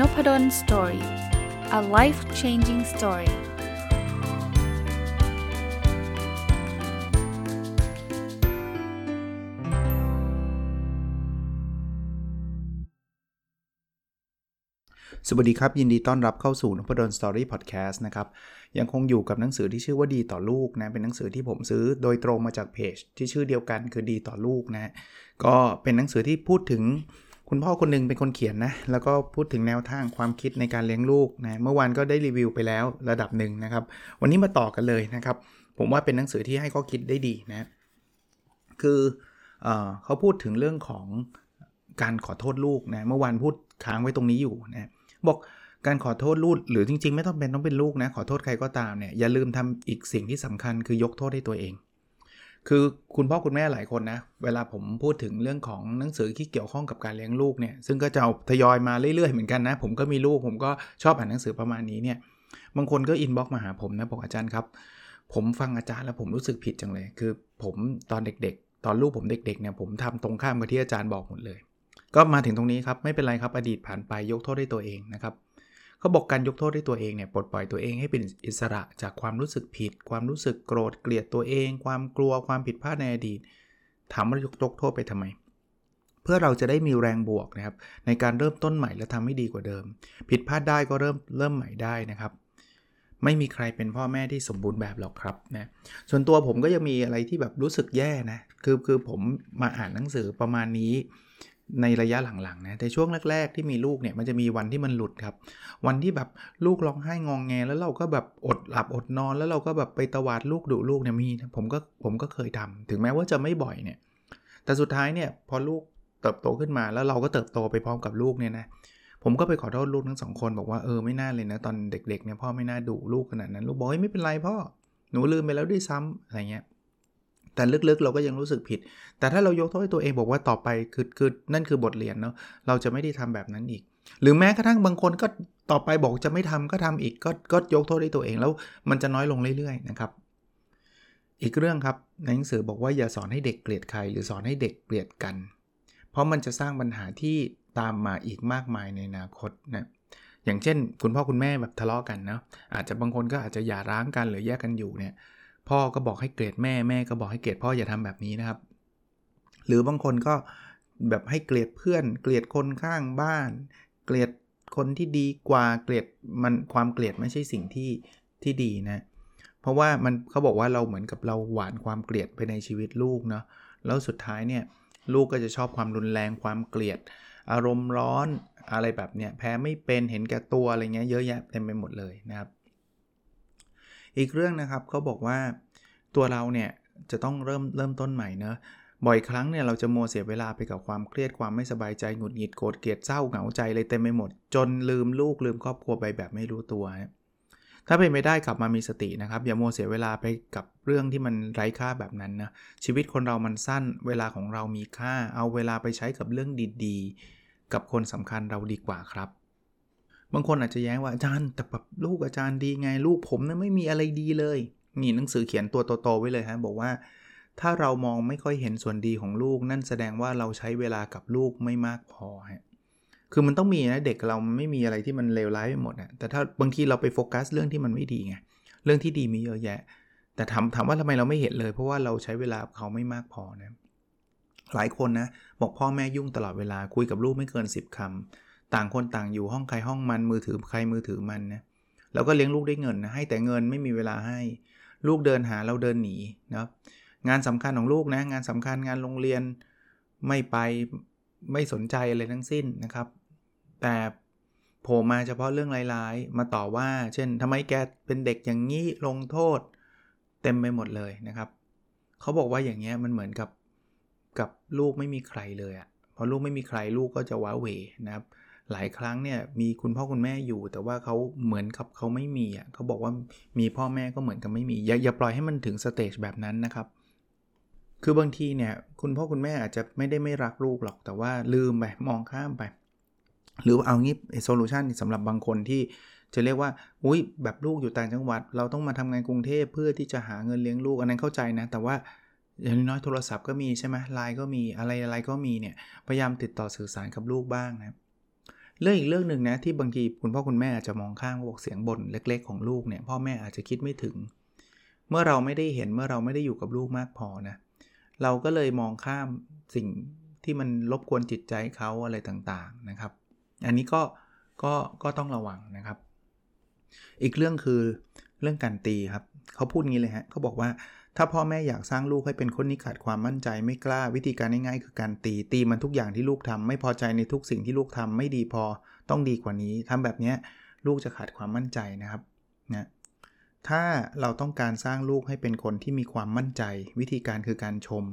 Nopadol's Story a life changing story สวัสดีครับ ยินดีต้อนรับเข้าสู่นพดล Story พอดแคสต์นะครับ ยังคงอยู่กับหนังสือที่ชื่อว่าดีต่อลูกนะ เป็นหนังสือที่ผมซื้อโดยตรงมาจากเพจ ที่ชื่อเดียวกันคือดีต่อลูกนะ ก็เป็นหนังสือที่พูดถึง คุณพ่อคนนึงเป็นคนเขียนนะ แล้วก็พูดถึงแนวทางความคิดในการเลี้ยงลูกนะเมื่อวานก็ได้รีวิวไปแล้วระดับหนึ่งนะครับ วันนี้มาต่อกันเลยนะครับ ผมว่าเป็นหนังสือที่ให้ข้อคิดได้ดีนะ คือเอเขาพูดถึงเรื่องของการขอโทษลูกนะเมื่อวานพูดค้างไว้ตรงนี้อยู่นะบอกการขอโทษลูกหรือจริง ๆ ไม่ต้องเป็นต้องเป็นลูกนะขอโทษใครก็ตามเนี่ยอย่าลืมทำอีกสิ่งที่สำคัญคือยกโทษให้ตัวเอง คือคุณพ่อคุณแม่หลายคนนะ เวลาผมพูดถึงเรื่องของหนังสือที่เกี่ยวข้องกับการเลี้ยงลูกเนี่ย ซึ่งก็จะทยอยมาเรื่อยๆเหมือนกันนะ ผมก็มีลูก ผมก็ชอบอ่านหนังสือประมาณนี้เนี่ย บางคนก็ inbox มาหาผมนะบอกอาจารย์ครับ ผมฟังอาจารย์แล้วผมรู้สึกผิดจังเลย คือผมตอนเด็กๆ ตอนลูกผมเด็กๆเนี่ยผมทำตรงข้ามกับที่อาจารย์บอกหมดเลย ก็มาถึงตรงนี้ครับไม่เป็นไรครับอดีตผ่านไปยกโทษให้ตัวเองนะครับ เขาบอกการยกโทษให้ตัวเองเนี่ยปลดปล่อยตัวเองให้เป็นอิสระจากความรู้สึกผิด ความรู้สึกโกรธเกลียดตัวเอง ความกลัวความผิดพลาดในอดีตถามว่ายกยกโทษไปทำไม เพื่อเราจะได้มีแรงบวกนะครับ ในการเริ่มต้นใหม่และทำให้ดีกว่าเดิม ผิดพลาดได้ก็เริ่มเริ่มใหม่ได้นะครับ ไม่มีใครเป็นพ่อแม่ที่สมบูรณ์แบบหรอกครับนะส่วนตัวผมก็ยังมีอะไรที่แบบรู้สึกแย่นะคือคือผมมาอ่านหนังสือประมาณนี้ ในระยะหลังๆนะแต่ช่วงแรก ๆ ที่มีลูกเนี่ยมันจะมีวันที่มันหลุดครับ วันที่แบบลูกร้องไห้งองแง แล้วเราก็แบบอดหลับอดนอน แล้วเราก็แบบไปตวาดลูกดุลูกเนี่ยมีผมก็ผมก็เคยทำถึงแม้ว่าจะไม่บ่อยเนี่ยแต่สุดท้ายเนี่ยพอลูกเติบโตขึ้นมาแล้วเราก็เติบโตไปพร้อมกับลูกเนี่ยนะผมก็ไปขอโทษลูกทั้งสองคนบอกว่าเออไม่น่าเลยนะตอนเด็กๆเนี่ยพ่อไม่น่าดุลูกขนาดนั้น ลูกบอกเฮ้ยไม่เป็นไรพ่อหนูลืมไปแล้วด้วยซ้ำอะไรเงี้ย แต่ลึกๆ เราก็ยังรู้สึกผิด แต่ถ้าเรายกโทษให้ตัวเองบอกว่าต่อไปคือคือนั่นคือบทเรียนเนาะเราจะไม่ได้ทำแบบนั้นอีก หรือแม้กระทั่งบางคนก็ต่อไปบอกจะไม่ทำก็ทำอีกก็ก็ยกโทษให้ตัวเองแล้วมันจะน้อยลงเรื่อยๆนะครับ อีกเรื่องครับในหนังสือบอกว่าอย่าสอนให้เด็กเกลียดใคร หรือสอนให้เด็กเกลียดกัน เพราะมันจะสร้างปัญหาที่ตามมาอีกมากมายในอนาคตนะอย่างเช่น คุณพ่อคุณแม่แบบทะเลาะกันนะอาจจะบางคนก็อาจจะหย่าร้างกันหรือแยกกันอยู่เนี่ย พ่อก็บอกให้เกลียดแม่แม่ก็บอกให้เกลียดพ่ออย่าทำแบบนี้นะครับ หรือบางคนก็แบบให้เกลียดเพื่อน เกลียดคนข้างบ้าน เกลียดคนที่ดีกว่าเกลียดมันความเกลียดไม่ใช่สิ่งที่ที่ดีนะเพราะว่ามันเขาบอกว่าเราเหมือนกับเราหวานความเกลียดไปในชีวิตลูกเนาะแล้วสุดท้ายเนี่ยลูกก็จะชอบความรุนแรงความเกลียด อารมณ์ร้อนอะไรแบบเนี้ยแพ้ไม่เป็นเห็นแก่ตัวอะไรเงี้ยเยอะแยะเต็มไปหมดเลยนะครับ อีกเรื่องนะครับเขาบอกว่าตัวเราเนี่ยจะต้องเริ่มเริ่มต้นใหม่เนะบ่อยครั้งเนี่ยเราจะโมเสียเวลาไปกับความเครียดความไม่สบายใจหงุดหงิดโกรธเกลียดเศร้าเหงาใจเลยเต็มไปหมด จนลืมลูกลืมครอบครัวไปแบบไม่รู้ตัว ถ้าเป็นไม่ได้กลับมามีสตินะครับ อย่าโมเสียเวลาไปกับเรื่องที่มันไร้ค่าแบบนั้นนะชีวิตคนเรามันสั้น เวลาของเรามีค่า เอาเวลาไปใช้กับเรื่องดีๆ กับคนสำคัญเราดีกว่าครับ บางคนอาจจะแย้งว่าอาจารย์แต่แบบลูกอาจารย์ดีไงลูกผมเนี่ยไม่มีอะไรดีเลยมีหนังสือเขียนตัวโตๆไว้เลยฮะบอกว่า ถ้าเรามองไม่ค่อยเห็นส่วนดีของลูก นั่นแสดงว่าเราใช้เวลากับลูกไม่มากพอฮะคือมันต้องมีนะเด็กเราไม่มีอะไรที่มันเลวร้ายไปหมดนะแต่ถ้าบางทีเราไปโฟกัสเรื่องที่มันไม่ดีไงเรื่องที่ดีมีเยอะแยะ แต่ถามถามว่าทำไมเราไม่เห็นเลย เพราะว่าเราใช้เวลาเขาไม่มากพอนะหลายคนนะบอกพ่อแม่ยุ่งตลอดเวลาคุยกับลูกไม่เกิน 10คำ ต่างคนต่างอยู่ห้องใครห้องมันมือถือใครมือถือมันนะแล้วก็เลี้ยงลูกได้เงินนะให้แต่เงินไม่มีเวลาให้ ลูกเดินหาเราเดินหนีนะงานสำคัญของลูกนะงานสำคัญงานโรงเรียนไม่ไปไม่สนใจอะไรทั้งสิ้นนะครับ แต่โผล่มาเฉพาะเรื่องร้ายๆ มาต่อว่า เช่นทำไมแกเป็นเด็กอย่างนี้ลงโทษ เต็มไปหมดเลยนะครับ เขาบอกว่าอย่างเงี้ยมันเหมือนกับกับลูกไม่มีใครเลยอะ่ะพอลูกไม่มีใครลูกก็จะว้าเหวนะครับ หลายครั้งเนี่ยมีคุณพ่อคุณแม่อยู่ แต่ว่าเขาเหมือนกับเขาไม่มีอะเขาบอกว่ามีพ่อแม่ก็เหมือนกับไม่มีอย่าอย่าปล่อยให้มันถึงสเตจแบบนั้นนะครับคือบางทีเนี่ยคุณพ่อคุณแม่อาจจะไม่ได้ไม่รักลูกหรอกแต่ว่าลืมไปมองข้ามไป หรือเอางี้โซลูชันสำหรับบางคนที่จะเรียกว่าอุ้ยแบบลูกอยู่ต่างจังหวัด เราต้องมาทำงานกรุงเทพเพื่อที่จะหาเงินเลี้ยงลูก อันนั้นเข้าใจนะ แต่ว่าอย่างน้อยโทรศัพท์ก็มีใช่ไหมไลน์ก็มีอะไรอะไรก็มีเนี่ยพยายามติดต่อสื่อสารกับลูกบ้างนะ เรื่องอีกเรื่องหนึ่งนะที่บางทีคุณพ่อคุณแม่อาจจะมองข้ามบอกเสียงบ่นเล็ก ๆ ของลูกเนี่ยพ่อแม่อาจจะคิดไม่ถึง เมื่อเราไม่ได้เห็นเมื่อเราไม่ได้อยู่กับลูกมากพอนะเราก็เลยมองข้ามสิ่งที่มันรบกวนจิตใจเขาอะไรต่างๆนะครับ อันนี้ก็ก็ก็ต้องระวังนะครับ อีกเรื่องคือเรื่องการตีครับเขาพูดงี้เลยฮะเขาบอกว่า ถ้าพ่อแม่อยากสร้างลูกให้เป็นคนที่ขาดความมั่นใจไม่กล้าวิธีการง่ายๆ คือการตีตีมันทุกอย่างที่ลูกทำไม่พอใจในทุกสิ่งที่ลูกทำไม่ดีพอต้องดีกว่านี้ทำแบบนี้ลูกจะขาดความมั่นใจนะครับนะถ้าเราต้องการสร้างลูกให้เป็นคนที่มีความมั่นใจ วิธีการคือการชม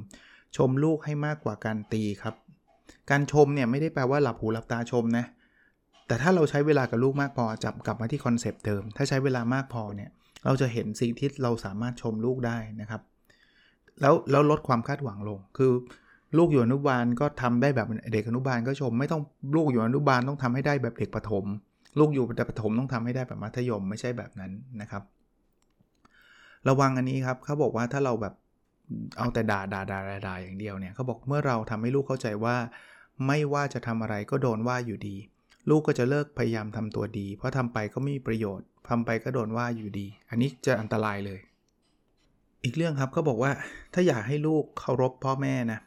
ชมลูกให้มากกว่าการตีครับ การชมเนี่ยไม่ได้แปลว่าหลับหูหลับตาชมนะแต่ถ้าเราใช้เวลากับลูกมากพอจับกลับมาที่ concept เดิม ถ้าใช้เวลามากพอเนี่ย เราจะเห็นสิ่งที่เราสามารถชมลูกได้นะครับ แล้วแล้วลดความคาดหวังลง คือลูกอยู่อนุบาลก็ทำได้แบบเด็กอนุบาลก็ชม ไม่ต้องลูกอยู่อนุบาลต้องทำให้ได้แบบเด็กประถม ลูกอยู่ประถมต้องทำให้ได้แบบมัธยมไม่ใช่แบบนั้นนะครับ ระวังอันนี้ครับเขาบอกว่าถ้าเราแบบเอาแต่ด่าด่าด่าด่าอย่างเดียวเนี่ยเขาบอกเมื่อเราทำให้ลูกเข้าใจว่า ไม่ว่าจะทำอะไรก็โดนว่าอยู่ดี ลูกก็จะเลิกพยายามทำตัวดี เพราะทำไปก็ไม่มีประโยชน์ทำไปก็โดนว่าอยู่ดี อันนี้จะอันตรายเลย อีกเรื่องครับก็บอกว่าถ้าอยากให้ลูกเคารพพ่อแม่นะ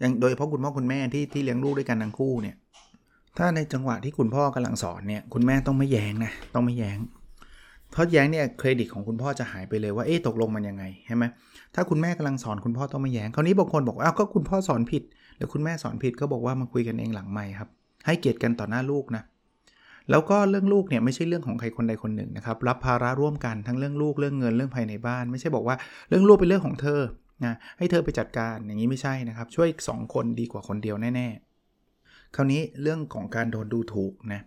อย่างโดยเฉพาะคุณพ่อคุณแม่ที่ที่เลี้ยงลูกด้วยกันทั้งคู่เนี่ยถ้าในจังหวะที่คุณพ่อกำลังสอนเนี่ยคุณแม่ต้องไม่แย้งนะต้องไม่แย้งเพราะแย้งเนี่ยเครดิตของคุณพ่อจะหายไปเลยว่าเอ๊ะตกลงมันยังไงใช่ไหมถ้าคุณแม่กำลังสอนคุณพ่อต้องไม่แย้งคราวนี้บางคนบอกอ้าวก็คุณพ่อสอนผิดหรือคุณแม่สอนผิดก็บอกว่ามาคุยกันเองหลังไม่ครับ ให้เกียรติกันต่อหน้าลูกนะแล้วก็เรื่องลูกเนี่ยไม่ใช่เรื่องของใครคนใดคนหนึ่งนะครับ รับภาระร่วมกันทั้งเรื่องลูกเรื่องเงินเรื่องภายในบ้าน ไม่ใช่บอกว่าเรื่องลูกเป็นเรื่องของเธอนะให้เธอไปจัดการอย่างนี้ไม่ใช่นะครับ ช่วยสองคนดีกว่าคนเดียวแน่ ๆ คราวนี้เรื่องของการโดนดูถูกนะ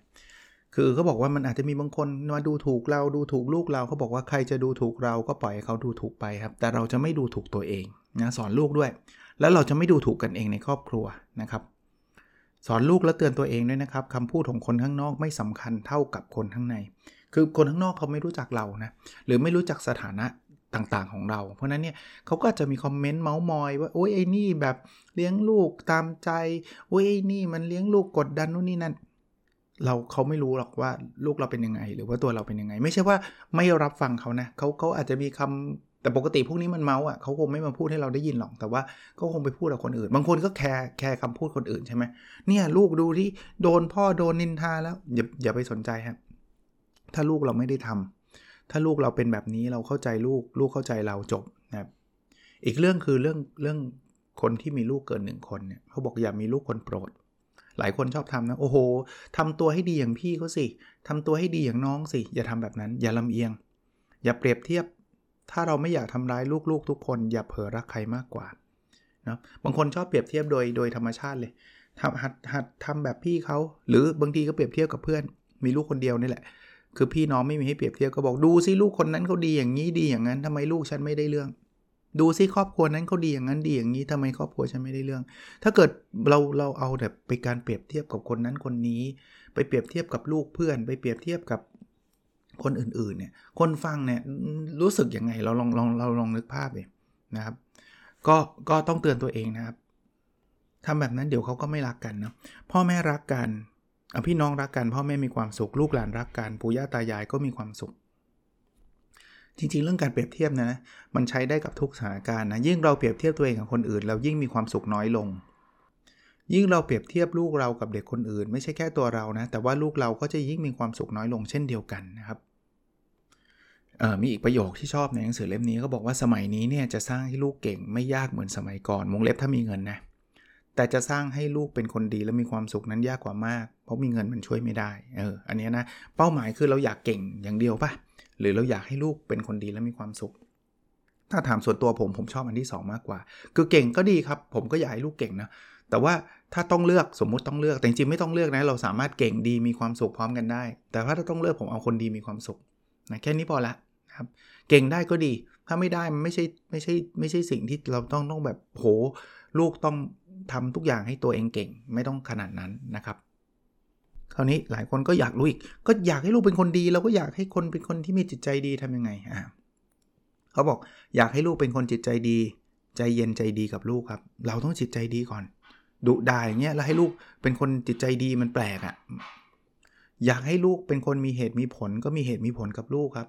คือเขาบอกว่ามันอาจจะมีบางคนมาดูถูกเราดูถูกลูกเราเขาบอกว่าใครจะดูถูกเราก็ปล่อยให้เขาดูถูกไปครับ แต่เราจะไม่ดูถูกตัวเองนะสอนลูกด้วย แล้วเราจะไม่ดูถูกกันเองในครอบครัวนะครับ สอนลูกแล้วเตือนตัวเองด้วยนะครับคำพูดของคนข้างนอกไม่สำคัญเท่ากับคนข้างใน คือคนข้างนอกเขาไม่รู้จักเรานะหรือไม่รู้จักสถานะต่างๆของเรา เพราะนั้นเนี่ยเขาก็จะมี comment เมาท์มอยว่าโอ้ยไอ้นี่แบบเลี้ยงลูกตามใจโอ้ยไอ้นี่มันเลี้ยงลูกกดดันนู่นนี่นั่นเราเขาไม่รู้หรอกว่าลูกเราเป็นยังไง หรือว่าตัวเราเป็นยังไง ไม่ใช่ว่าไม่รับฟังเขานะเขาเขาอาจจะมีคำ แต่ปกติพวกนี้มันเมาท์อะเขาคงไม่มาพูดให้เราได้ยินหรอก แต่ว่าก็คงไปพูดกับคนอื่น บางคนก็แคร์แคร์คำพูดคนอื่นใช่ไหมเนี่ยลูกดูที่โดนพ่อโดนนินทาแล้วอย่าอย่าไปสนใจครับถ้าลูกเราไม่ได้ทำถ้าลูกเราเป็นแบบนี้เราเข้าใจลูก ลูกเข้าใจเราจบนะครับอีกเรื่องคือเรื่องเรื่องคนที่มีลูกเกินหนึ่งคนเนี่ยเขาบอกอย่ามีลูกคนโปรด หลายคนชอบทำนะโอ้โหทำตัวให้ดีอย่างพี่เขาสิทำตัวให้ดีอย่างน้องสิอย่าทำแบบนั้น อย่าลำเอียง อย่าเปรียบเทียบ ถ้าเราไม่อยากทำร้ายลูกๆ ทุกคน อย่าเผลอรักใครมากกว่านะบางคนชอบเปรียบเทียบโดยโดยธรรมชาติเลยทำหัดหัดทำแบบพี่เขา หรือบางทีก็เปรียบเทียบกับเพื่อน มีลูกคนเดียวนี่แหละ คือพี่น้องไม่มีให้เปรียบเทียบก็บอกดูซิลูกคนนั้นเขาดีอย่างนี้ดีอย่างนั้นทำไมลูกฉันไม่ได้เรื่อง ดูซิครอบครัวนั้นเขาดีอย่างนั้นดีอย่างนี้ทำไมครอบครัวฉันไม่ได้เรื่อง ถ้าเกิดเราเราเอาแบบไปการเปรียบเทียบกับคนนั้นคนนี้ ไปเปรียบเทียบกับลูกเพื่อน ไปเปรียบเทียบกับ คนอื่นๆเนี่ยคนฟังเนี่ยรู้สึกยังไงเราลองลองเราลองนึกภาพเลยนะครับ ก็ก็ต้องเตือนตัวเองนะครับทำแบบนั้นเดี๋ยวเขาก็ไม่รักกันเนาะพ่อแม่รักกันพี่น้องรักกัน พ่อแม่มีความสุขลูกหลานรักกันปู่ย่าตายายก็มีความสุข จริงๆ เรื่องการเปรียบเทียบนะมันใช้ได้กับทุกสถานการณ์นะยิ่งเราเปรียบเทียบตัวเองกับคนอื่นเรายิ่งมีความสุขน้อยลง ยิ่งเราเปรียบเทียบลูกเรากับเด็กคนอื่น ไม่ใช่แค่ตัวเรานะแต่ว่าลูกเราก็จะยิ่งมีความสุขน้อยลงเช่นเดียวกันนะครับ มีอีกประโยคที่ชอบในหนังสือเล่มนี้ก็บอกว่าสมัยนี้เนี่ยจะสร้างให้ลูกเก่งไม่ยากเหมือนสมัยก่อนวงเล็บถ้ามีเงินนะแต่จะสร้างให้ลูกเป็นคนดีและมีความสุขนั้นยากกว่ามาก เพราะมีเงินมันช่วยไม่ได้เอออันนี้นะเป้าหมายคือเราอยากเก่งอย่างเดียวปะหรือเราอยากให้ลูกเป็นคนดีและมีความสุข ถ้าถามส่วนตัวผมผมชอบอันที่ 2 มากกว่า คือเก่งก็ดีครับ ผมก็อยากให้ลูกเก่งนะแต่ว่าถ้าต้องเลือกสมมุติต้องเลือกแต่จริงๆไม่ต้องเลือกนะ เราสามารถเก่งดีมีความสุขพร้อมกันได้ แต่ถ้าต้องเลือกผมเอาคนดีมีความสุขนะแค่นี้พอละ ครับ เก่งได้ก็ดี ถ้าไม่ได้มันไม่ใช่ไม่ใช่ไม่ใช่สิ่งที่เราต้องต้องแบบโหลูกต้องทำทุกอย่างให้ตัวเองเก่ง ไม่ต้องขนาดนั้นนะครับคราวนี้หลายคนก็อยากรู้อีก ก็อยากให้ลูกเป็นคนดีเราก็อยากให้คนเป็นคนที่มีจิตใจดีทํำยังไงอ่าเขาบอกอยากให้ลูกเป็นคนจิตใจดี ใจเย็นใจดีกับลูกครับ เราต้องจิตใจดีก่อนดุด่าอย่างเงี้ยแล้วให้ลูกเป็นคนจิตใจดีมันแปลกอะ่ะอยากให้ลูกเป็นคนมีเหตุมีผลก็มีเหตุมีผลกับลูกครับ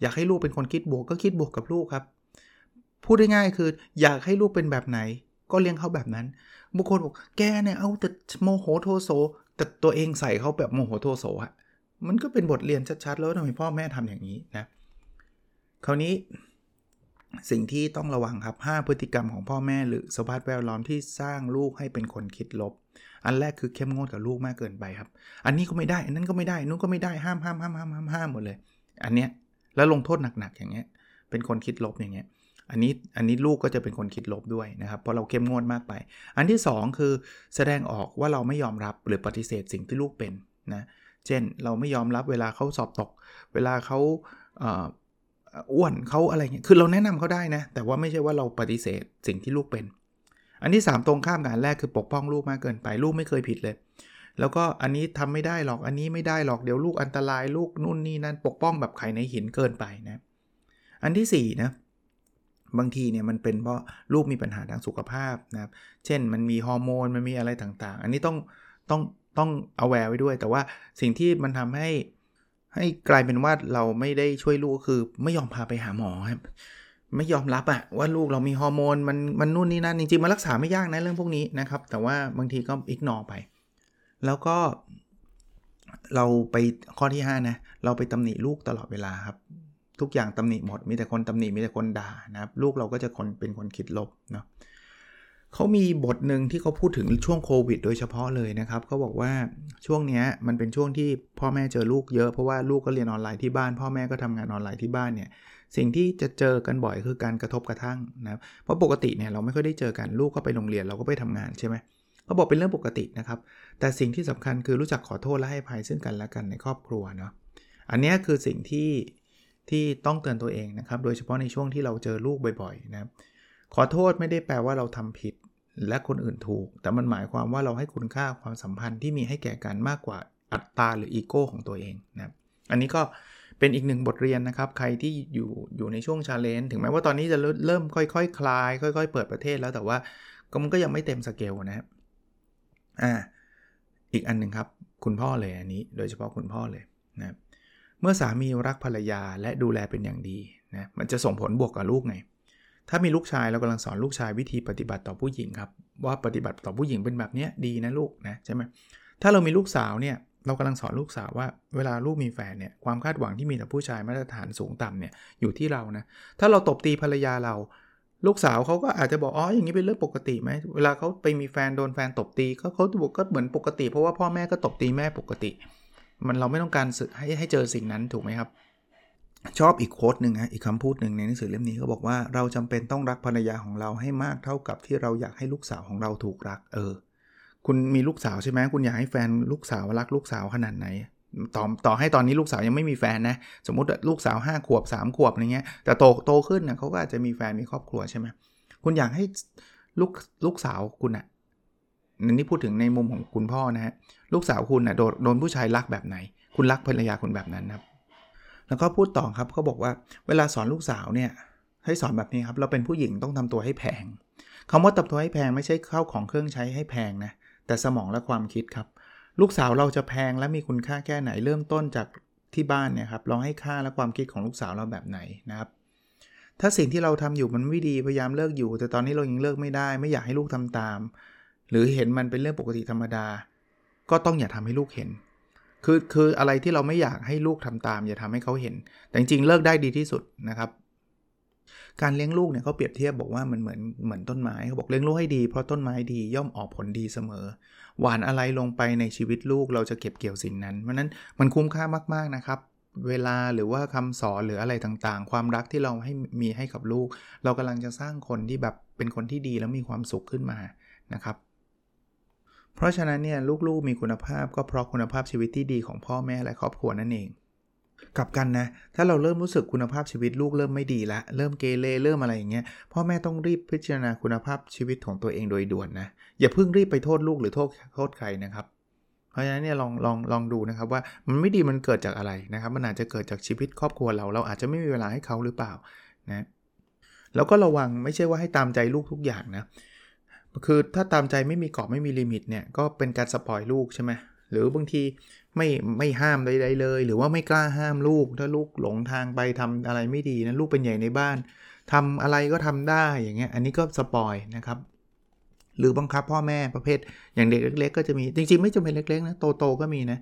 อยากให้ลูกเป็นคนคิดบวกก็คิดบวกกับลูกครับ พูดได้ง่ายคือ อยากให้ลูกเป็นแบบไหน ก็เลี้ยงเขาแบบนั้นบางคนบอกแกเนี่ยเอาแต่โมโหโทโสแต่ตัวเองใส่เขาแบบโมโหโทโสอะมันก็เป็นบทเรียนชัดๆ แล้วทำไมพ่อแม่ทำอย่างนี้นะคราวนี้สิ่งที่ต้องระวังครับ 5 พฤติกรรมของพ่อแม่หรือสภาพแวดล้อมที่สร้างลูกให้เป็นคนคิดลบ อันแรกคือเข้มงวดกับลูกมากเกินไปครับ อันนี้ก็ไม่ได้ อันนั้นก็ไม่ได้ นู้นก็ไม่ได้ ห้ามห้ามห้ามห้ามห้ามห้ามหมดเลย อันเนี้ย แล้วลงโทษหนักๆอย่างเงี้ยเป็นคนคิดลบอย่างเงี้ยอันนี้อันนี้ลูกก็จะเป็นคนคิดลบด้วยนะครับเพราะเราเข้มงวดมากไป อันที่ 2 คือแสดงออกว่าเราไม่ยอมรับหรือปฏิเสธสิ่งที่ลูกเป็นนะเช่นเราไม่ยอมรับเวลาเขาสอบตก เวลาเขาอ้วนเขาอะไรเงี้ยคือเราแนะนำเขาได้นะ แต่ว่าไม่ใช่ว่าเราปฏิเสธสิ่งที่ลูกเป็น อันที่ 3 ตรงข้ามกันแรกคือปกป้องลูกมากเกินไป ลูกไม่เคยผิดเลย แล้วก็อันนี้ทำไม่ได้หรอกอันนี้ไม่ได้หรอกเดี๋ยวลูกอันตรายลูกนู่นนี่นั่นปกป้องแบบไข่ในหินเกินไปนะอันที่4นะบางทีเนี่ยมันเป็นเพราะลูกมีปัญหาทางสุขภาพนะครับ เช่นมันมีฮอร์โมนมันมีอะไรต่างๆ อันนี้ต้องต้องต้องเอาแวร์ไว้ด้วย แต่ว่าสิ่งที่มันทำให้ให้กลายเป็นว่าเราไม่ได้ช่วยลูกคือไม่ยอมพาไปหาหมอครับไม่ยอมรับอะว่าลูกเรามีฮอร์โมนมันมันนู่นนี่นั่นจริงๆมันรักษาไม่ยากนะเรื่องพวกนี้นะครับ แต่ว่าบางทีก็อิกนอไป แล้วก็เราไปข้อที่ 5 นะ เราไปตำหนิลูกตลอดเวลาครับ ทุกอย่างตำหนิหมด มีแต่คนตำหนิมีแต่คนด่านะครับ ลูกเราก็จะคนเป็นคนคิดลบเนาะเขามีบทหนึ่งที่เขาพูดถึงช่วงโควิด โดยเฉพาะเลยนะครับเขาบอกว่าช่วงนี้มันเป็นช่วงที่พ่อแม่เจอลูกเยอะเพราะว่าลูกก็เรียนออนไลน์ที่บ้าน พ่อแม่ก็ทำงานออนไลน์ที่บ้านเนี่ยสิ่งที่จะเจอกันบ่อยคือการกระทบกระทั่งนะครับเพราะปกติเนี่ยเราไม่ค่อยได้เจอกันลูกก็ไปโรงเรียนเราก็ไปทำงานใช่ไหมเขาบอกเป็นเรื่องปกตินะครับ แต่สิ่งที่สำคัญคือรู้จักขอโทษและให้ภัยซึ่งกันและกันในครอบครัวเนาะอันนี้คือสิ่งที่ที่ต้องเตือนตัวเองนะครับ โดยเฉพาะในช่วงที่เราเจอลูกบ่อยๆนะขอโทษไม่ได้แปลว่าเราทำผิดและคนอื่นถูก แต่มันหมายความว่าเราให้คุณค่าความสัมพันธ์ที่มีให้แก่กันมากกว่าอัตตาหรืออีโก้ของตัวเองนะอันนี้ก็เป็นอีกหนึ่งบทเรียนนะครับ ใครที่อยู่อยู่ในช่วง challenge ถึงแม้ว่าตอนนี้จะเริ่มค่อยๆคคคลาย ค่อย ๆ เปิดประเทศแล้วแต่ว่าก็มันก็ยังไม่เต็มสเกลนะครับ อ่าอีกอันหนึ่งครับคุณพ่อเลยอันนี้ โดยเฉพาะคุณพ่อเลยนะเมื่อสามีรักภรรยาและดูแลเป็นอย่างดีนะมันจะส่งผลบวกกับลูกไง ถ้ามีลูกชายเรากำลังสอนลูกชายวิธีปฏิบัติต่อผู้หญิงครับ ว่าปฏิบัติต่อผู้หญิงเป็นแบบนี้ดีนะลูกนะใช่ไหมถ้าเรามีลูกสาวเนี่ยเรากำลังสอนลูกสาวว่าเวลาลูกมีแฟนเนี่ยความคาดหวังที่มีต่อผู้ชายมาตรฐานสูงต่ำเนี่ยอยู่ที่เรานะถ้าเราตบตีภรรยาเรา ลูกสาวเขาก็อาจจะบอกอ๋ออย่างนี้เป็นเรื่องปกติไหมเวลาเขาไปมีแฟนโดนแฟนตบตีเขาเขาบอกก็เหมือนปกติ เพราะว่าพ่อแม่ก็ตบตีแม่ปกติ มันเราไม่ต้องการให้ให้เจอสิ่งนั้นถูกไหมครับ ชอบอีกโค้ดหนึ่งนะอีกคำพูดหนึ่งในหนังสือเล่มนี้เขาบอกว่าเราจำเป็นต้องรักภรรยาของเราให้มากเท่ากับที่เราอยากให้ลูกสาวของเราถูกรักเออ คุณมีลูกสาวใช่ไหมคุณอยากให้แฟนลูกสาวรักลูกสาวขนาดไหน ต่อต่อให้ตอนนี้ลูกสาวยังไม่มีแฟนนะ สมมติลูกสาว5ขวบ 3 ขวบอะไรเงี้ยแต่โตโตขึ้นนะเขาก็อาจจะมีแฟนมีครอบครัวใช่ไหมคุณอยากให้ลูกลูกสาวคุณอะ่ะนี่พูดถึงในมุมของคุณพ่อนะฮะลูกสาวคุณอะ่ะโดนโดนผู้ชายรักแบบไหน คุณรักภรรยาคุณแบบนั้นครับ แล้วก็พูดต่อครับเขาบอกว่าเวลาสอนลูกสาวเนี่ยให้สอนแบบนี้ครับ เราเป็นผู้หญิงต้องทำตัวให้แพงคำว่าทำตัวให้แพงไม่ใช่เข้าของเครื่องใช้ให้แพงนะแต่สมองและความคิดครับ ลูกสาวเราจะแพงและมีคุณค่าแค่ไหนเริ่มต้นจากที่บ้านเนี่ยครับเราให้ค่าและความคิดของลูกสาวเราแบบไหนนะครับถ้าสิ่งที่เราทำอยู่มันไม่ดีพยายามเลิกอยู่ แต่ตอนนี้เรายังเลิกไม่ได้ ไม่อยากให้ลูกทำตาม หรือเห็นมันเป็นเรื่องปกติธรรมดา ก็ต้องอย่าทำให้ลูกเห็น คือคืออะไรที่เราไม่อยากให้ลูกทำตาม อย่าทำให้เขาเห็น แต่จริงๆเลิกได้ดีที่สุดนะครับ การเลี้ยงลูกเนี่ยเขาเปรียบเทียบบอกว่ามันเหมือนเหมือนต้นไม้เขาบอกเลี้ยงลูกให้ดีเพราะต้นไม้ดีย่อมออกผลดีเสมอ หวานอะไรลงไปในชีวิตลูกเราจะเก็บเกี่ยวสิ่งนั้น เพราะนั้นมันคุ้มค่ามากๆนะครับ เวลาหรือว่าคำสอนหรืออะไรต่างๆ ความรักที่เราให้มีให้กับลูก เรากำลังจะสร้างคนที่แบบเป็นคนที่ดีแล้วมีความสุขขึ้นมานะครับเพราะฉะนั้นเนี่ยลูกๆมีคุณภาพก็เพราะคุณภาพชีวิตที่ดีของพ่อแม่และครอบครัวนั่นเอง กลับกันนะ ถ้าเราเริ่มรู้สึกคุณภาพชีวิตลูกเริ่มไม่ดีละ เริ่มเกเรเริ่มอะไรอย่างเงี้ย พ่อแม่ต้องรีบพิจารณาคุณภาพชีวิตของตัวเองโดยด่วนนะ อย่าเพิ่งรีบไปโทษลูกหรือโทษโทษใครนะครับ เพราะฉะนั้นเนี่ยลองลองลองดูนะครับว่ามันไม่ดีมันเกิดจากอะไรนะครับ มันอาจจะเกิดจากชีวิตครอบครัวเรา เราอาจจะไม่มีเวลาให้เขาหรือเปล่านะ แล้วก็ระวังไม่ใช่ว่าให้ตามใจลูกทุกอย่างนะ คือถ้าตามใจไม่มีกรอบไม่มี limit เนี่ยก็เป็นการ spoil ลูกใช่ไหมหรือบางที ไม่ไม่ห้ามใดๆเลย หรือว่าไม่กล้าห้ามลูก ถ้าลูกหลงทางไปทำอะไรไม่ดีนะลูกเป็นใหญ่ในบ้านทำอะไรก็ทำได้อย่างเงี้ยอันนี้ก็ spoil นะครับหรือบังคับพ่อแม่ประเภทอย่างเด็กเล็ก ๆ ก็จะมีจริงๆ ไม่จำเป็นเล็กๆนะโตๆก็มีนะ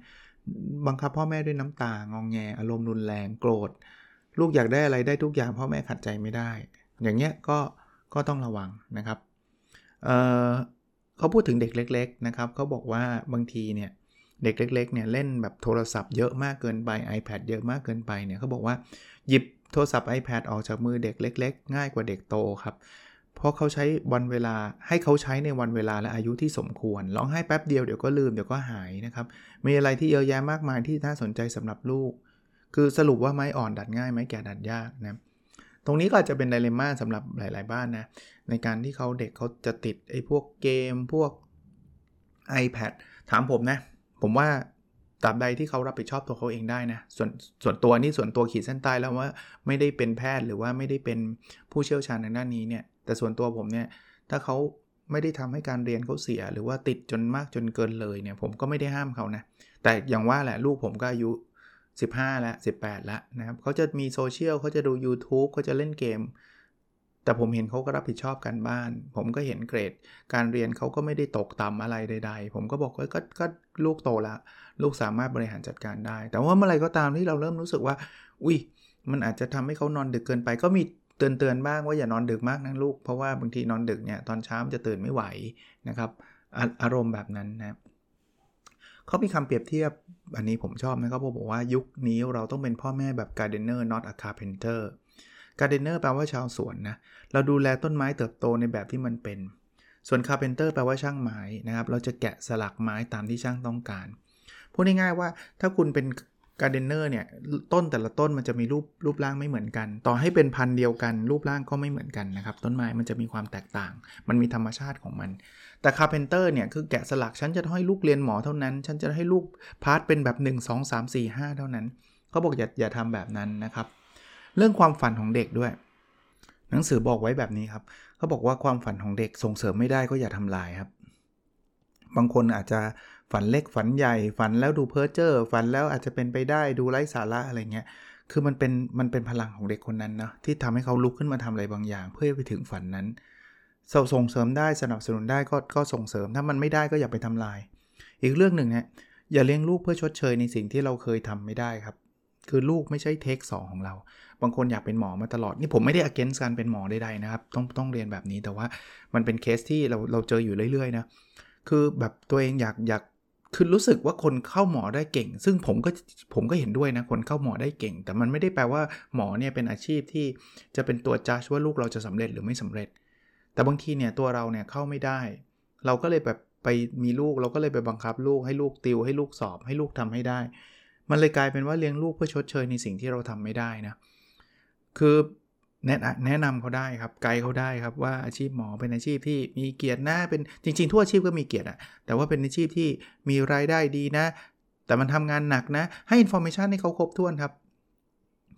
บังคับพ่อแม่ด้วยน้ำตางองแงอารมณ์รุนแรงโกรธ ลูกอยากได้อะไรได้ทุกอย่างพ่อแม่ขัดใจไม่ได้ อย่างเงี้ยก็ก็ต้องระวังนะครับเเขาพูดถึงเด็กเล็ก ๆ นะครับเขาบอกว่าบางทีเนี่ยเเด็กเล็กๆเนี่ยเล่นแบบโทรศัพท์เยอะมากเกินไป iPad เยอะมากเกินไปเนี่ยเขาบอกว่าหยิบโทรศัพท์ iPad ออกจากมือเด็กเล็ก ๆ ง่ายกว่าเด็กโตครับเพราะเขาใช้วันเวลาให้เขาใช้ในวันเวลาและอายุที่สมควรร้องไห้แป๊บเดียวเดี๋ยวก็ลืมเดี๋ยวก็หายนะครับมีอะไรที่เยอะแยะมากมายที่น่าสนใจสำหรับลูก คือสรุปว่าไม้อ่อนดัดง่ายไม้แก่ดัดยากนะตรงนี้ก็อาจจะเป็นไดเลม่าสำหรับหลาย ๆ บ้านนะในการที่เขาเด็กเขาจะติดไอ้พวกเกมพวก iPad ถามผมนะ ผมว่าตราบใดที่เขารับผิดชอบตัวเขาเองได้นะส่วนส่วนตัวนี่ส่วนตัวขีดเส้นใต้แล้วว่าไม่ได้เป็นแพทย์หรือว่าไม่ได้เป็นผู้เชี่ยวชาญในด้านนี้เนี่ยแต่ส่วนตัวผมเนี่ยถ้าเขาไม่ได้ทำให้การเรียนเขาเสีย หรือว่าติดจนมากจนเกินเลยเนี่ยผมก็ไม่ได้ห้ามเขานะแต่อย่างว่าแหละลูกผมก็อายุ 15 แล้ว 18 แล้วนะครับเขาจะมีโซเชียลเขาจะดู YouTube เขาจะเล่นเกม แต่ผมเห็นเขาก็รับผิดชอบกันบ้าน ผมก็เห็นเกรด การเรียนเขาก็ไม่ได้ตกต่ำอะไรใด ๆ ผมก็บอกว่าก็ก็ลูกโตละ ลูกสามารถบริหารจัดการได้ แต่ว่าเมื่อไรก็ตามที่เราเริ่มรู้สึกว่า อุ้ยมันอาจจะทำให้เขานอนดึกเกินไป ก็มีเตือนเตือนบ้างว่าอย่านอนดึกมากนะลูก เพราะว่าบางทีนอนดึกเนี่ยตอนเช้าจะตื่นไม่ไหวนะครับอาอารมณ์แบบนั้นนะเขามีคำเปรียบเทียบอันนี้ผมชอบนะครับบอกว่ายุคนี้เราต้องเป็นพ่อแม่แบบ gardener not a carpenter gardener แปลว่าชาวสวนนะเราดูแลต้นไม้เติบโตในแบบที่มันเป็น ส่วน carpenter แปลว่าช่างไม้นะครับเราจะแกะสลักไม้ตามที่ช่างต้องการพูดง่ายๆว่าถ้าคุณเป็นgardener เนี่ยต้นแต่ละต้นมันจะมีรูปรูปร่างไม่เหมือนกัน ต่อให้เป็นพันธุ์เดียวกัน รูปร่างก็ไม่เหมือนกันนะครับ ต้นไม้มันจะมีความแตกต่าง มันมีธรรมชาติของมัน แต่ carpenter เนี่ยคือแกะสลักฉันจะให้ลูกเรียนหมอเท่านั้น ฉันจะให้ลูก path เป็นแบบ 1 2 3 4 5 เท่านั้นเขาบอกอย่าอย่าทำแบบนั้นนะครับ เรื่องความฝันของเด็กด้วย หนังสือบอกไว้แบบนี้ครับเขาบอกว่าความฝันของเด็กส่งเสริมไม่ได้ก็อย่าทำลายครับ บางคนอาจจะฝันเล็กฝันใหญ่ ฝันแล้วดูเพ้อเจ้อฝันแล้วอาจจะเป็นไปได้ดูไร้สาระอะไรเงี้ยคือมันเป็นมันเป็นพลังของเด็กคนนั้นนะที่ทำให้เขาลุกขึ้นมาทำอะไรบางอย่าง เพื่อไปถึงฝันนั้นส่งเสริมได้สนับสนุนได้ก็ก็ส่งเสริมถ้ามันไม่ได้ก็อย่าไปทำลาย อีกเรื่องหนึ่งเนี่ยอย่าเลี้ยงลูกเพื่อชดเชยในสิ่งที่เราเคยทำไม่ได้ครับ คือลูกไม่ใช่เทคสของเรา บางคนอยากเป็นหมอมาตลอด นี่ผมไม่ได้ against การเป็นหมอใดๆนะครับ ต้องต้องเรียนแบบนี้แต่ว่ามันเป็นเคสที่เราเราเจออยู่เรื่อยๆนะ คือแบบตัวเองอยากอยากคือรู้สึกว่าคนเข้าหมอได้เก่ง ซึ่งผมก็ผมก็เห็นด้วยนะ คนเข้าหมอได้เก่ง แต่มันไม่ได้แปลว่าหมอเนี่ยเป็นอาชีพที่จะเป็นตัวจัดว่าลูกเราจะสำเร็จหรือไม่สำเร็จ แต่บางทีเนี่ยตัวเราเนี่ยเข้าไม่ได้ เราก็เลยแบบไปมีลูกเราก็เลยไปบังคับลูกให้ลูกติวให้ลูกสอบให้ลูกทำให้ได้ มันเลยกลายเป็นว่าเลี้ยงลูกเพื่อชดเชยในสิ่งที่เราทำไม่ได้นะ คือแนะแนะนำเขาได้ครับ ไกด์เขาได้ครับว่าอาชีพหมอเป็นอาชีพที่มีเกียรตินะเป็นจริง ๆ ทั่วอาชีพก็มีเกียรติอะแต่ว่าเป็นอาชีพที่มีรายได้ดีนะ แต่มันทำงานหนักนะ ให้ information ให้เขาครบถ้วนครับ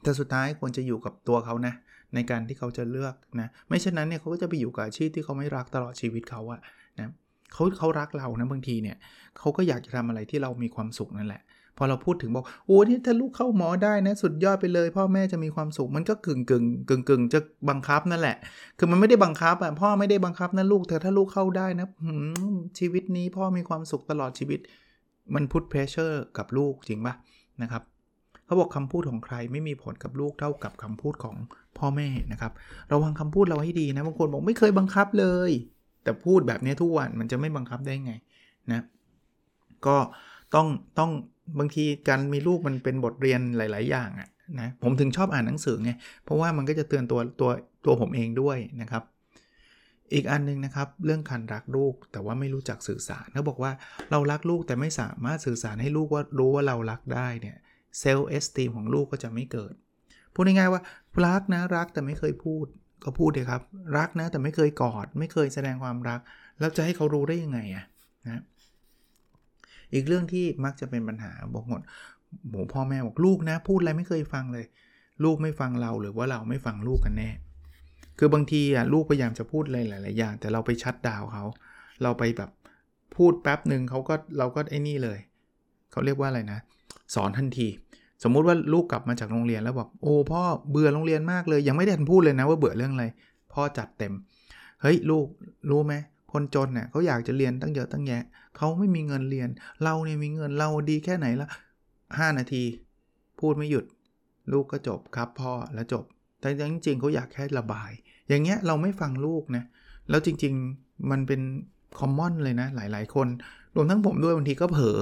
แต่สุดท้ายควรจะอยู่กับตัวเขานะ ในการที่เขาจะเลือกนะ ไม่เช่นนั้นเนี่ยเขาก็จะไปอยู่กับอาชีพที่เขาไม่รักตลอดชีวิตเขาอะนะเขาเขารักเรานะบางทีเนี่ยเขาก็อยากจะทำอะไรที่เรามีความสุขนั่นแหละ พอเราพูดถึงบอกโอ้นี่ถ้าลูกเข้าหมอได้นะสุดยอดไปเลย พ่อแม่จะมีความสุขมันก็กึ่งกึ่งกึ่งกึ่งจะบังคับนั่นแหละ คือมันไม่ได้บังคับอะพ่อไม่ได้บังคับนะลูกแต่ถ้าลูกเข้าได้นะชีวิตนี้พ่อมีความสุขตลอดชีวิต มัน put pressure กับลูกจริงปะนะครับเขาบอกคำพูดของใครไม่มีผลกับลูกเท่ากับคำพูดของพ่อแม่นะครับระวังคำพูดเราให้ดีนะบางคนบอกไม่เคยบังคับเลย แต่พูดแบบนี้ทุกวันมันจะไม่บังคับได้ไงนะก็ต้องต้อง บางทีการมีลูกมันเป็นบทเรียนหลาย ๆ อย่างอะนะผมถึงชอบอ่านหนังสือไงเพราะว่ามันก็จะเตือนตัวตัวตัวผมเองด้วยนะครับ อีกอันนึงนะครับเรื่องการรักลูกแต่ว่าไม่รู้จักสื่อสารเขาบอกว่าเรารักลูกแต่ไม่สามารถสื่อสารให้ลูกว่ารู้ว่าเรารักได้เนี่ยเซลล์เอสตีมของลูกก็จะไม่เกิดพูดง่ายๆว่ารักนะรักแต่ไม่เคยพูดก็พูดเลยครับ รักนะแต่ไม่เคยกอด ไม่เคยแสดงความรัก แล้วจะให้เขารู้ได้ยังไงอะนะ อีกเรื่องที่มักจะเป็นปัญหาบอกหมดหมูพ่อแม่บอกลูกนะ พูดอะไรไม่เคยฟังเลย ลูกไม่ฟังเราหรือว่าเราไม่ฟังลูกกันแน่ คือบางทีอะลูกพยายามจะพูดอะไรหลาย ๆ อย่าง แต่เราไปชัดดาวเขา เราไปแบบพูดแป๊บหนึ่งเขาก็เราก็ไอ้นี่เลย เขาเรียกว่าอะไรนะ สอนทันที สมมุติว่าลูกกลับมาจากโรงเรียนแล้วบอกโอ้พ่อเบื่อโรงเรียนมากเลย ยังไม่ได้ทันพูดเลยนะว่าเบื่อเรื่องอะไร พ่อจัดเต็ม เฮ้ยลูกรู้ไหมคนจนเนี่ยเขาอยากจะเรียนตั้งเยอะตั้งแยะ เขาไม่มีเงินเรียน เราเนี่ยมีเงินเราดีแค่ไหนละห้านาที พูดไม่หยุด ลูกก็จบครับพ่อแล้วจบ แต่จริงๆเขาอยากแค่ระบาย อย่างเงี้ยเราไม่ฟังลูกนะแล้วจริงๆมันเป็นคอมมอนเลยนะหลายๆ คน รวมทั้งผมด้วยบางทีก็เผลอ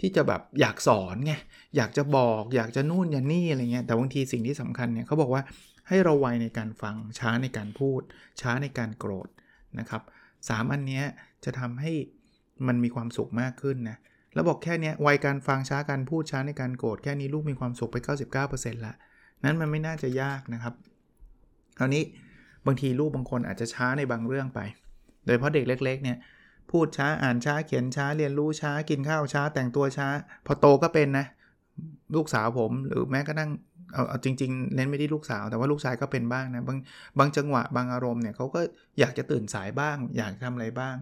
ที่จะแบบอยากสอนไงอยากจะบอกอยากจะนู่นอย่างนี่อะไรเงี้ยแต่บางทีสิ่งที่สำคัญเนี่ยเขาบอกว่าให้เราไวในการฟังช้าในการพูด ช้าในการโกรธนะครับสามอันนี้จะทำให้ มันมีความสุขมากขึ้นนะแล้วบอกแค่นี้ไวการฟังช้าการพูดช้าในการโกรธแค่นี้ลูกมีความสุขไป 99%ละนั้นมันไม่น่าจะยากนะครับคราวนี้บางทีลูกบางคนอาจจะช้าในบางเรื่องไป โดยเพราะเด็กเล็ก ๆ เนี่ยพูดช้าอ่านช้าเขียนช้าเรียนรู้ช้ากินข้าวช้า แต่งตัวช้า พอโตก็เป็นนะ ลูกสาวผมหรือแม้กระทั่งเอาเอาจริงๆเน้นไม่ได้ลูกสาว แต่ว่าลูกชายก็เป็นบ้างนะ บางบางจังหวะบางอารมณ์เนี่ยเขาก็อยากจะตื่นสายบ้าง อยากทำอะไรบ้าง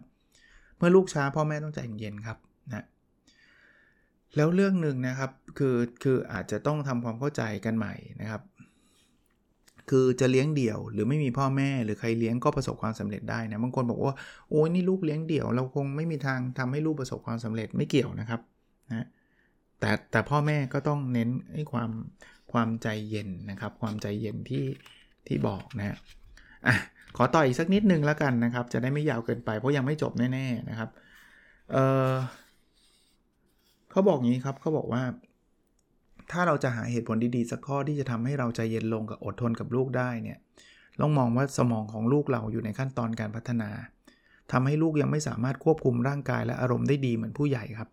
เมื่อลูกช้าพ่อแม่ต้องใจเย็นครับนะแล้วเรื่องหนึ่งนะครับคือคืออาจจะต้องทำความเข้าใจกันใหม่นะครับ คือจะเลี้ยงเดี่ยว หรือไม่มีพ่อแม่หรือใครเลี้ยงก็ประสบความสำเร็จได้นะบางคนบอกว่าโอ้ยนี่ลูกเลี้ยงเดี่ยว เราคงไม่มีทางทำให้ลูกประสบความสำเร็จไม่เกี่ยวนะครับนะแต่แต่พ่อแม่ก็ต้องเน้นให้ความความใจเย็นนะครับ ความใจเย็นที่ที่บอกนะอะ ขอต่ออีกสักนิดนึงแล้วกันนะครับ จะได้ไม่ยาวเกินไป เพราะยังไม่จบแน่ๆนะครับเออเขาบอกงี้ครับเขาบอกว่า ถ้าเราจะหาเหตุผลดีๆ สักข้อที่จะทำให้เราใจเย็นลงกับอดทนกับลูกได้เนี่ยลองมองว่าสมองของลูกเราอยู่ในขั้นตอนการพัฒนาทำให้ลูกยังไม่สามารถควบคุมร่างกายและอารมณ์ได้ดีเหมือนผู้ใหญ่ครับ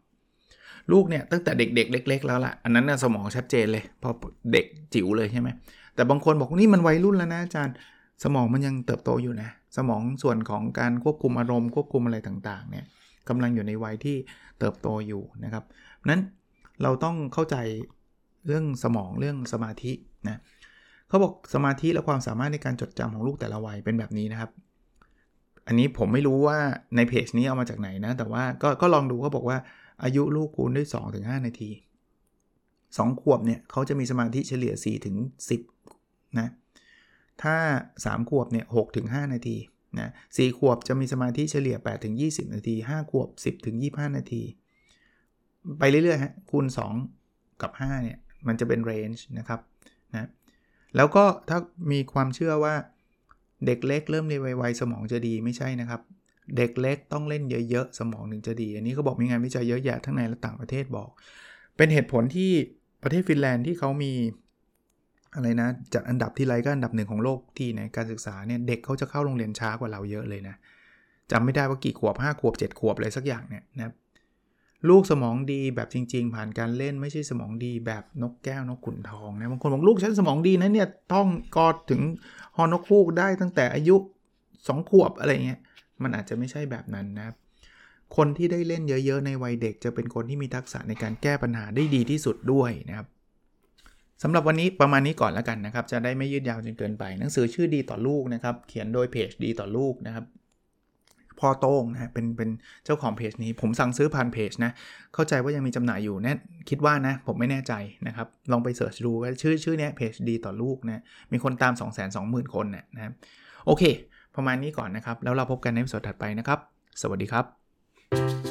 ลูกเนี่ยตั้งแต่เด็กๆเล็ก ๆ แล้วล่ะ อันนั้นน่ะสมองชัดเจนเลย พอเด็กจิ๋วเลยใช่ไหมแต่บางคนบอกนี่มันวัยรุ่นแล้วนะอาจารย์ สมองมันยังเติบโตอยู่นะ สมองส่วนของการควบคุมอารมณ์ควบคุมอะไรต่างๆเนี่ยกำลังอยู่ในวัยที่เติบโตอยู่นะครับนั้นเราต้องเข้าใจเรื่องสมองเรื่องสมาธินะเขาบอกสมาธิและความสามารถในการจดจำของลูกแต่ละวัยเป็นแบบนี้นะครับ อันนี้ผมไม่รู้ว่าในเพจนี้เอามาจากไหนนะ แต่ว่าก็ก็ลองดูเขาบอกว่าอายุลูกคูณด้วย2-5นาที 2 ขวบเนี่ยเขาจะมีสมาธิเฉลี่ย4-10นะ ถ้า 3 ขวบเนี่ย6-5นาทีนะ4ขวบจะมีสมาธิเฉลี่ย8-20 นาที 5 ขวบ 10-25 นาที ไปเรื่อยๆฮะคูณ 2 กับ 5 เนี่ย มันจะเป็นเรนจ์นะครับนะแล้วก็ถ้ามีความเชื่อว่าเด็กเล็กเริ่มเรียนไวๆสมองจะดีไม่ใช่นะครับ เด็กเล็กต้องเล่นเยอะๆ สมองหนึ่งจะดี อันนี้เขาบอกมีงานวิจัยเยอะแยะทั้งในและต่างประเทศบอก เป็นเหตุผลที่ประเทศฟินแลนด์ที่เขามี อะไรนะจัดอันดับที่ไรก็อันดับหนึ่งของโลกที่ในการศึกษาเนี่ยเด็กเขาจะเข้าโรงเรียนช้ากว่าเราเยอะเลยนะจำไม่ได้ว่ากี่ขวบ5ขวบ7ขวบอะไรสักอย่างเนี่ยนะลูกสมองดีแบบจริง ๆ ผ่านการเล่นไม่ใช่สมองดีแบบนกแก้วนกขุนทองนะบางคนบอกลูกฉันสมองดีนะเนี่ยต้องกอดถึงฮอนกคูกได้ตั้งแต่อายุ 2 ขวบอะไรเงี้ยมันอาจจะไม่ใช่แบบนั้นนะครับคนที่ได้เล่นเยอะ ๆ ในวัยเด็กจะเป็นคนที่มีทักษะในการแก้ปัญหาได้ดีที่สุดด้วยนะครับ สำหรับวันนี้ประมาณนี้ก่อนแล้วกันนะครับ จะได้ไม่ยืดยาวจนเกินไป หนังสือชื่อดีต่อลูกนะครับ เขียนโดยเพจดีต่อลูกนะครับพ่อโต้งนะเป็นเป็นเจ้าของเพจนี้ผมสั่งซื้อผ่านเพจนะเข้าใจว่ายังมีจำหน่ายอยู่แน่คิดว่านะ ผมไม่แน่ใจนะครับ ลองไปเสิร์ชดูว่าชื่อชื่อเนี้ยเพจดีต่อลูกนะมีคนตาม 2 2 0 0 0 0 คนนะนะโอเค ประมาณนี้ก่อนนะครับ แล้วเราพบกันในสดถัดไปนะครับ สวัสดีครับ